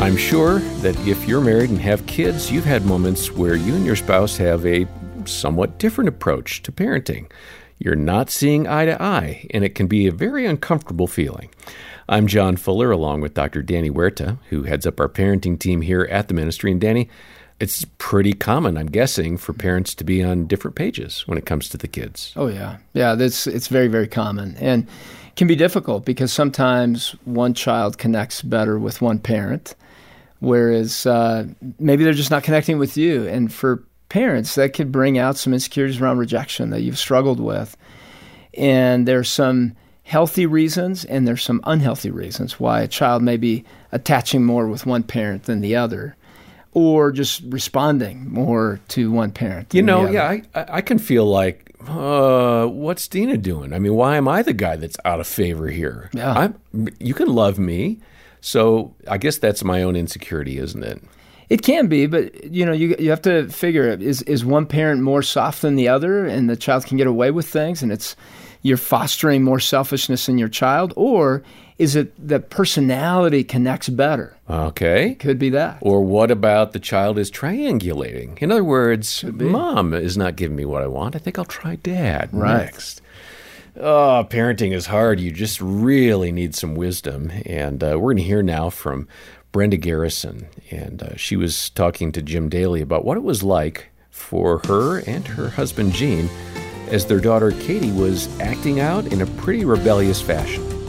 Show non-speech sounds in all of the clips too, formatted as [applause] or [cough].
I'm sure that if you're married and have kids, you've had moments where you and your spouse have a somewhat different approach to parenting. You're not seeing eye to eye, and it can be a very uncomfortable feeling. I'm John Fuller, along with Dr. Danny Huerta, who heads up our parenting team here at the ministry. And Danny, it's pretty common, I'm guessing, for parents to be on different pages when it comes to the kids. Oh yeah, yeah. That's it's very very common and can be difficult because sometimes one child connects better with one parent, whereas uh, maybe they're just not connecting with you. And for parents, that could bring out some insecurities around rejection that you've struggled with. And there's some healthy reasons and there's some unhealthy reasons why a child may be attaching more with one parent than the other or just responding more to one parent. You know, yeah, I, I can feel like, uh, what's Dena doing? I mean, why am I the guy that's out of favor here? Yeah. I'm, you can love me. So I guess that's my own insecurity, isn't it? It can be, but you know, you you have to figure is is one parent more soft than the other, and the child can get away with things, and it's you're fostering more selfishness in your child, or is it that personality connects better? Okay. Could be that. Or what about the child is triangulating? In other words, mom is not giving me what I want. I think I'll try dad right. next. Oh, parenting is hard. You just really need some wisdom. And uh, we're going to hear now from Brenda Garrison. And uh, she was talking to Jim Daly about what it was like for her and her husband, Gene, as their daughter Katie was acting out in a pretty rebellious fashion.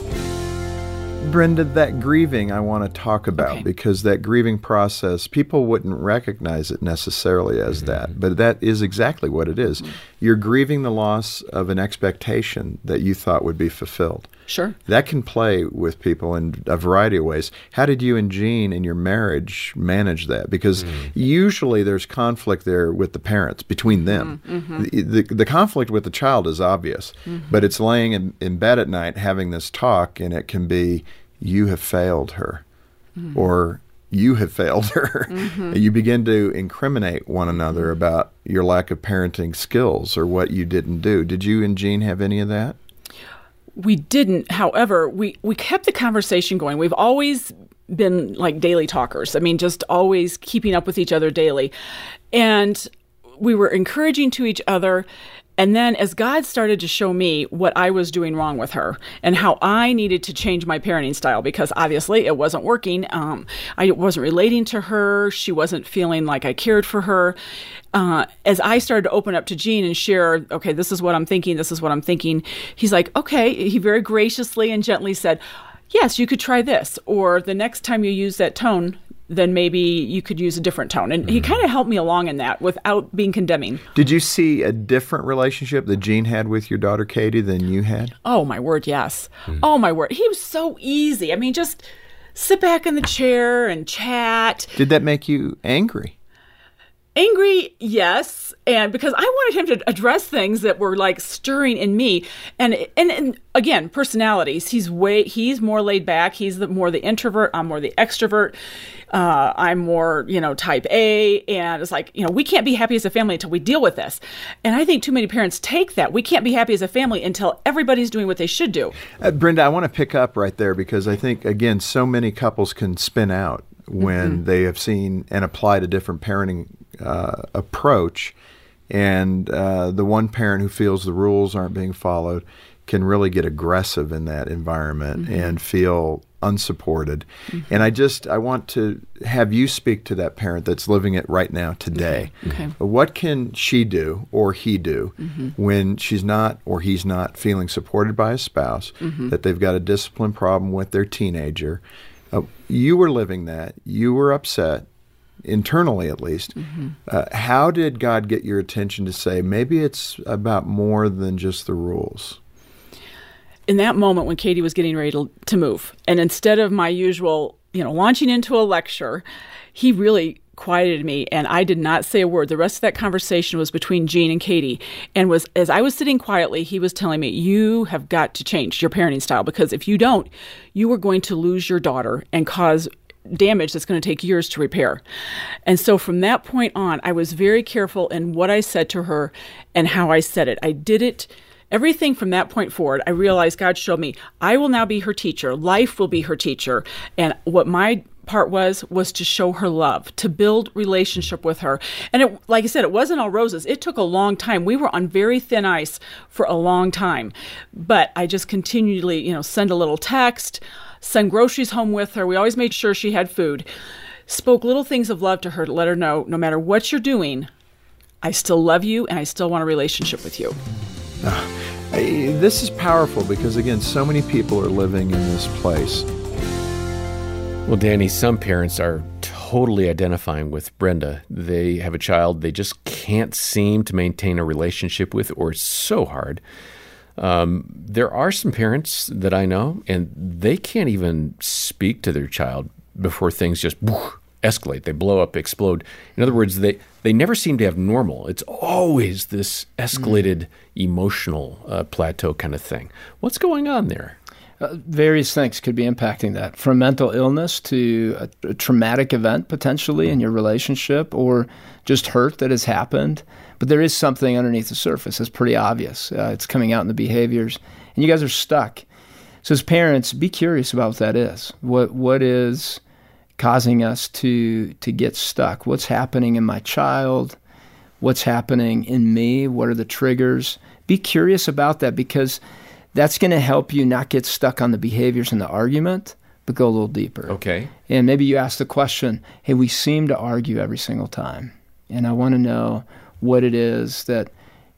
Brenda, that grieving I want to talk about Okay. because that grieving process, people wouldn't recognize it necessarily as mm-hmm. that, but that is exactly what it is. Mm-hmm. You're grieving the loss of an expectation that you thought would be fulfilled. Sure. That can play with people in a variety of ways. How did you and Gene in your marriage manage that? Because mm. usually there's conflict there with the parents, between them. Mm, mm-hmm. The, the, the conflict with the child is obvious, mm-hmm. but it's laying in, in bed at night having this talk, and it can be, you have failed her, mm-hmm. or you have failed her. And you begin to incriminate one another about your lack of parenting skills or what you didn't do. Did you and Gene have any of that? We didn't. However, we we kept the conversation going. We've always been like daily talkers. I mean, just always keeping up with each other daily. And we were encouraging to each other. And then as God started to show me what I was doing wrong with her and how I needed to change my parenting style because obviously it wasn't working. Um, I wasn't relating to her. She wasn't feeling like I cared for her. Uh, as I started to open up to Gene and share, okay, this is what I'm thinking, this is what I'm thinking, he's like, okay. He very graciously and gently said, yes, you could try this. Or the next time you use that tone, then maybe you could use a different tone. And he mm-hmm. kind of helped me along in that without being condemning. Did you see a different relationship that Gene had with your daughter Katie than you had? Oh my word, yes. Hmm. Oh my word. He was so easy. I mean, just sit back in the chair and chat. Did that make you angry? Angry, yes, and because I wanted him to address things that were like stirring in me, and and, and again, personalities. He's way he's more laid back. He's the more the introvert. I'm more the extrovert. Uh, I'm more you know type A, and it's like you know we can't be happy as a family until we deal with this. And I think too many parents take that we can't be happy as a family until everybody's doing what they should do. Uh, Brenda, I want to pick up right there because I think, again, so many couples can spin out when they have seen and applied a different parenting uh, approach. And uh, the one parent who feels the rules aren't being followed can really get aggressive in that environment and feel unsupported. And I just I want to have you speak to that parent that's living it right now today. Okay. What can she do or he do when she's not or he's not feeling supported by a spouse, that they've got a discipline problem with their teenager? Uh, you were living that. You were upset, internally at least. Uh, how did God get your attention to say, maybe it's about more than just the rules? in that moment when Katie was getting ready to, to move, and instead of my usual, you know, launching into a lecture, he really quieted me and I did not say a word. The rest of that conversation was between Gene and Katie. And was as I was sitting quietly, he was telling me, You have got to change your parenting style because if you don't, you are going to lose your daughter and cause damage that's going to take years to repair. And so from that point on, I was very careful in what I said to her and how I said it. I did it everything from that point forward, I realized God showed me I will now be her teacher. Life will be her teacher. And what my part was was to show her love to build relationship with her and it like i said it wasn't all roses it took a long time we were on very thin ice for a long time but i just continually you know send a little text send groceries home with her we always made sure she had food spoke little things of love to her to let her know no matter what you're doing i still love you and i still want a relationship with you ah, I- this is powerful because again, so many people are living in this place. Well, Danny, some parents are totally identifying with Brenda. They have a child they just can't seem to maintain a relationship with, or it's so hard. Um, there are some parents that I know, and they can't even speak to their child before things just whoosh, escalate. They blow up, explode. In other words, they, they never seem to have normal. It's always this escalated emotional uh, plateau kind of thing. What's going on there? Uh, various things could be impacting that from mental illness to a, a traumatic event potentially in your relationship or just hurt that has happened. But there is something underneath the surface that's pretty obvious. Uh, it's coming out in the behaviors, and you guys are stuck. So, as parents, be curious about what that is. What what is causing us to to get stuck? What's happening in my child? What's happening in me? What are the triggers? Be curious about that because that's going to help you not get stuck on the behaviors and the argument, but go a little deeper. Okay. And maybe you ask the question, hey, we seem to argue every single time. And I want to know what it is that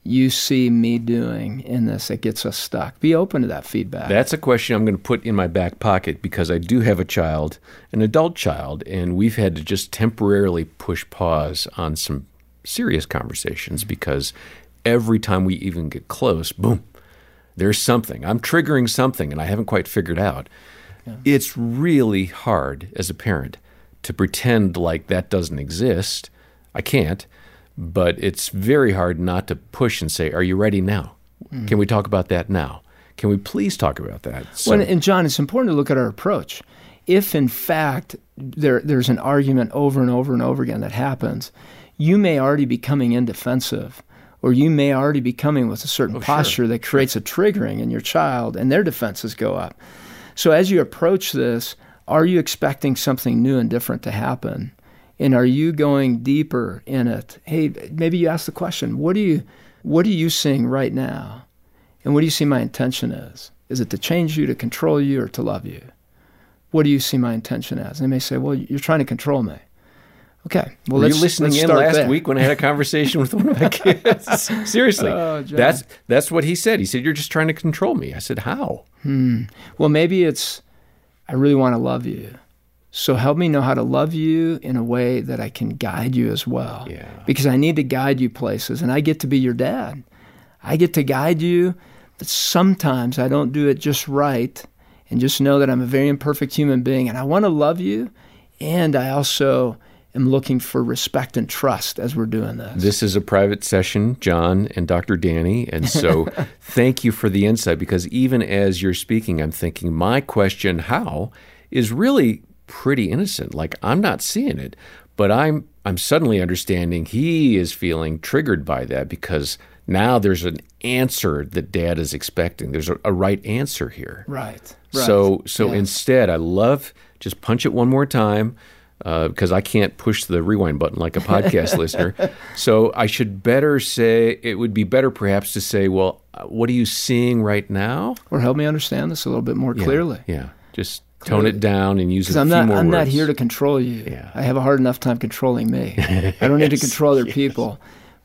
you see me doing in this that gets us stuck. Be open to that feedback. That's a question I'm going to put in my back pocket because I do have a child, an adult child, and we've had to just temporarily push pause on some serious conversations because every time we even get close, boom, there's something. I'm triggering something and I haven't quite figured out. It's really hard as a parent to pretend like that doesn't exist. I can't, but it's very hard not to push and say, Are you ready now? Mm-hmm. Can we talk about that now? Can we please talk about that? So, Well, and John, it's important to look at our approach. If in fact there there's an argument over and over and over again that happens, you may already be coming in defensive, or you may already be coming with a certain oh, posture that creates a triggering in your child, and their defenses go up. So as you approach this, are you expecting something new and different to happen? And are you going deeper in it? Hey, maybe you ask the question, what do you what are you seeing right now? And what do you see my intention is? Is it to change you, to control you, or to love you? What do you see my intention as? And they may say, Well, you're trying to control me. Okay. Well, Were you listening in last there. week when I had a conversation with one of my [laughs] kids? Seriously, Oh, that's that's what he said. He said, "You're just trying to control me." I said, "How?" Hmm. Well, maybe it's, I really want to love you. So help me know how to love you in a way that I can guide you as well. Yeah. Because I need to guide you places, and I get to be your dad. I get to guide you, but sometimes I don't do it just right. And just know that I'm a very imperfect human being, and I want to love you, and I also am looking for respect and trust as we're doing this. This is a private session, John and Dr. Danny, and so [laughs] thank you for the insight. Because even as you're speaking, I'm thinking my question, "How," is really pretty innocent. Like I'm not seeing it, but I'm I'm suddenly understanding he is feeling triggered by that because now there's an answer that Dad is expecting. There's a, a right answer here. right. right. So so Yeah. instead, I love just punch it one more time because I can't push the rewind button like a podcast [laughs] listener. So I should better say it would be better perhaps to say, well, uh, what are you seeing right now? or help me understand this a little bit more Yeah, clearly. Yeah, just tone it down and use a Because few I'm not, more I'm not here to control you. Yeah. I have a hard enough time controlling me. [laughs] I don't need to control other people,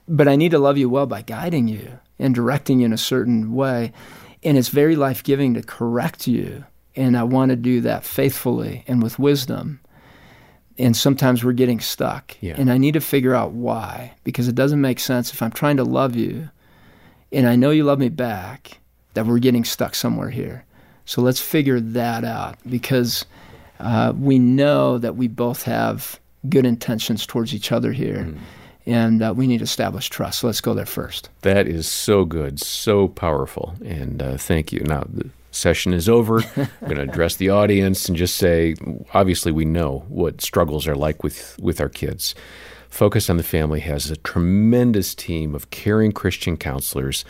but I need to love you well by guiding you and directing you in a certain way. And it's very life giving to correct you, and I want to do that faithfully and with wisdom. And sometimes we're getting stuck, Yeah. and I need to figure out why because it doesn't make sense if I'm trying to love you, and I know you love me back, that we're getting stuck somewhere here. So let's figure that out because uh, we know that we both have good intentions towards each other here, Mm-hmm. and uh, we need to establish trust. So let's go there first. That is so good, so powerful, and uh, thank you. Now session is over. I'm going to address the audience and just say, obviously, we know what struggles are like with with our kids. Focus on the Family has a tremendous team of caring Christian counselors,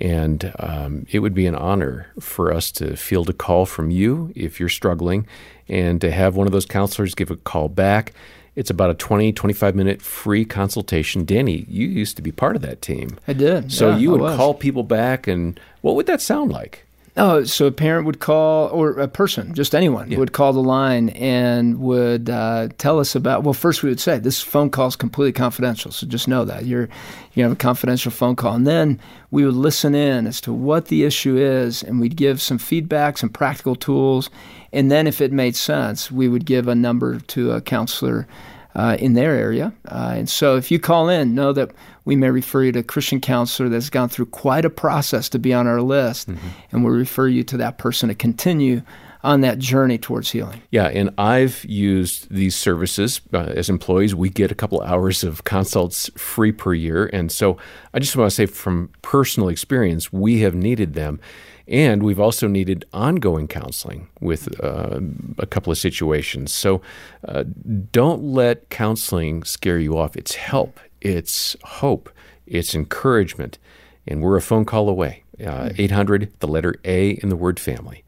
and um, it would be an honor for us to field a call from you if you're struggling and to have one of those counselors give a call back. It's about a 20, 25 minute free consultation. Danny, you used to be part of that team. I did. So yeah, you would call people back, and what would that sound like? Oh, so a parent would call, or a person, just anyone, Yeah. would call the line and would uh, tell us about. Well, first we would say this phone call is completely confidential, so just know that you're you have a confidential phone call, and then we would listen in as to what the issue is, and we'd give some feedback, some practical tools, and then if it made sense, we would give a number to a counselor uh, in their area. Uh, and so if you call in, know that we may refer you to a Christian counselor that's gone through quite a process to be on our list, and we'll refer you to that person to continue on that journey towards healing. Yeah, and I've used these services uh, as employees. We get a couple hours of consults free per year. And so I just want to say from personal experience, we have needed them. And we've also needed ongoing counseling with uh, a couple of situations. So uh, don't let counseling scare you off. It's help, it's hope, it's encouragement. And we're a phone call away. Uh, 800, the letter A in the word family.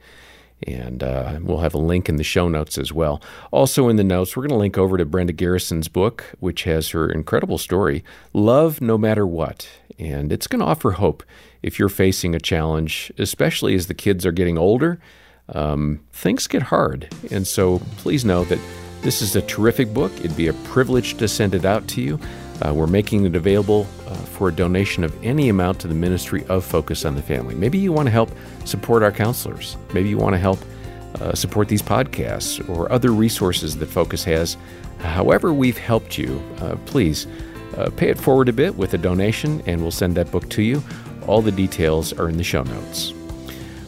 And uh, we'll have a link in the show notes as well. Also, in the notes, we're going to link over to Brenda Garrison's book, which has her incredible story, Love No Matter What. And it's going to offer hope if you're facing a challenge, especially as the kids are getting older. Um, things get hard. And so please know that this is a terrific book. It'd be a privilege to send it out to you. Uh, we're making it available uh, for a donation of any amount to the ministry of Focus on the Family. Maybe you want to help support our counselors. Maybe you want to help uh, support these podcasts or other resources that Focus has. However, we've helped you, uh, please uh, pay it forward a bit with a donation, and we'll send that book to you. All the details are in the show notes.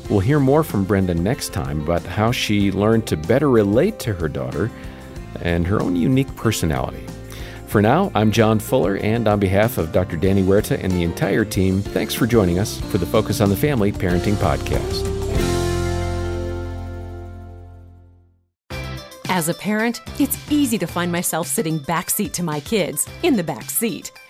We'll hear more from Brenda next time about how she learned to better relate to her daughter and her own unique personality. For now, I'm John Fuller, and on behalf of Dr. Danny Huerta and the entire team, thanks for joining us for the Focus on the Family Parenting Podcast. As a parent, it's easy to find myself sitting backseat to my kids, in the back seat.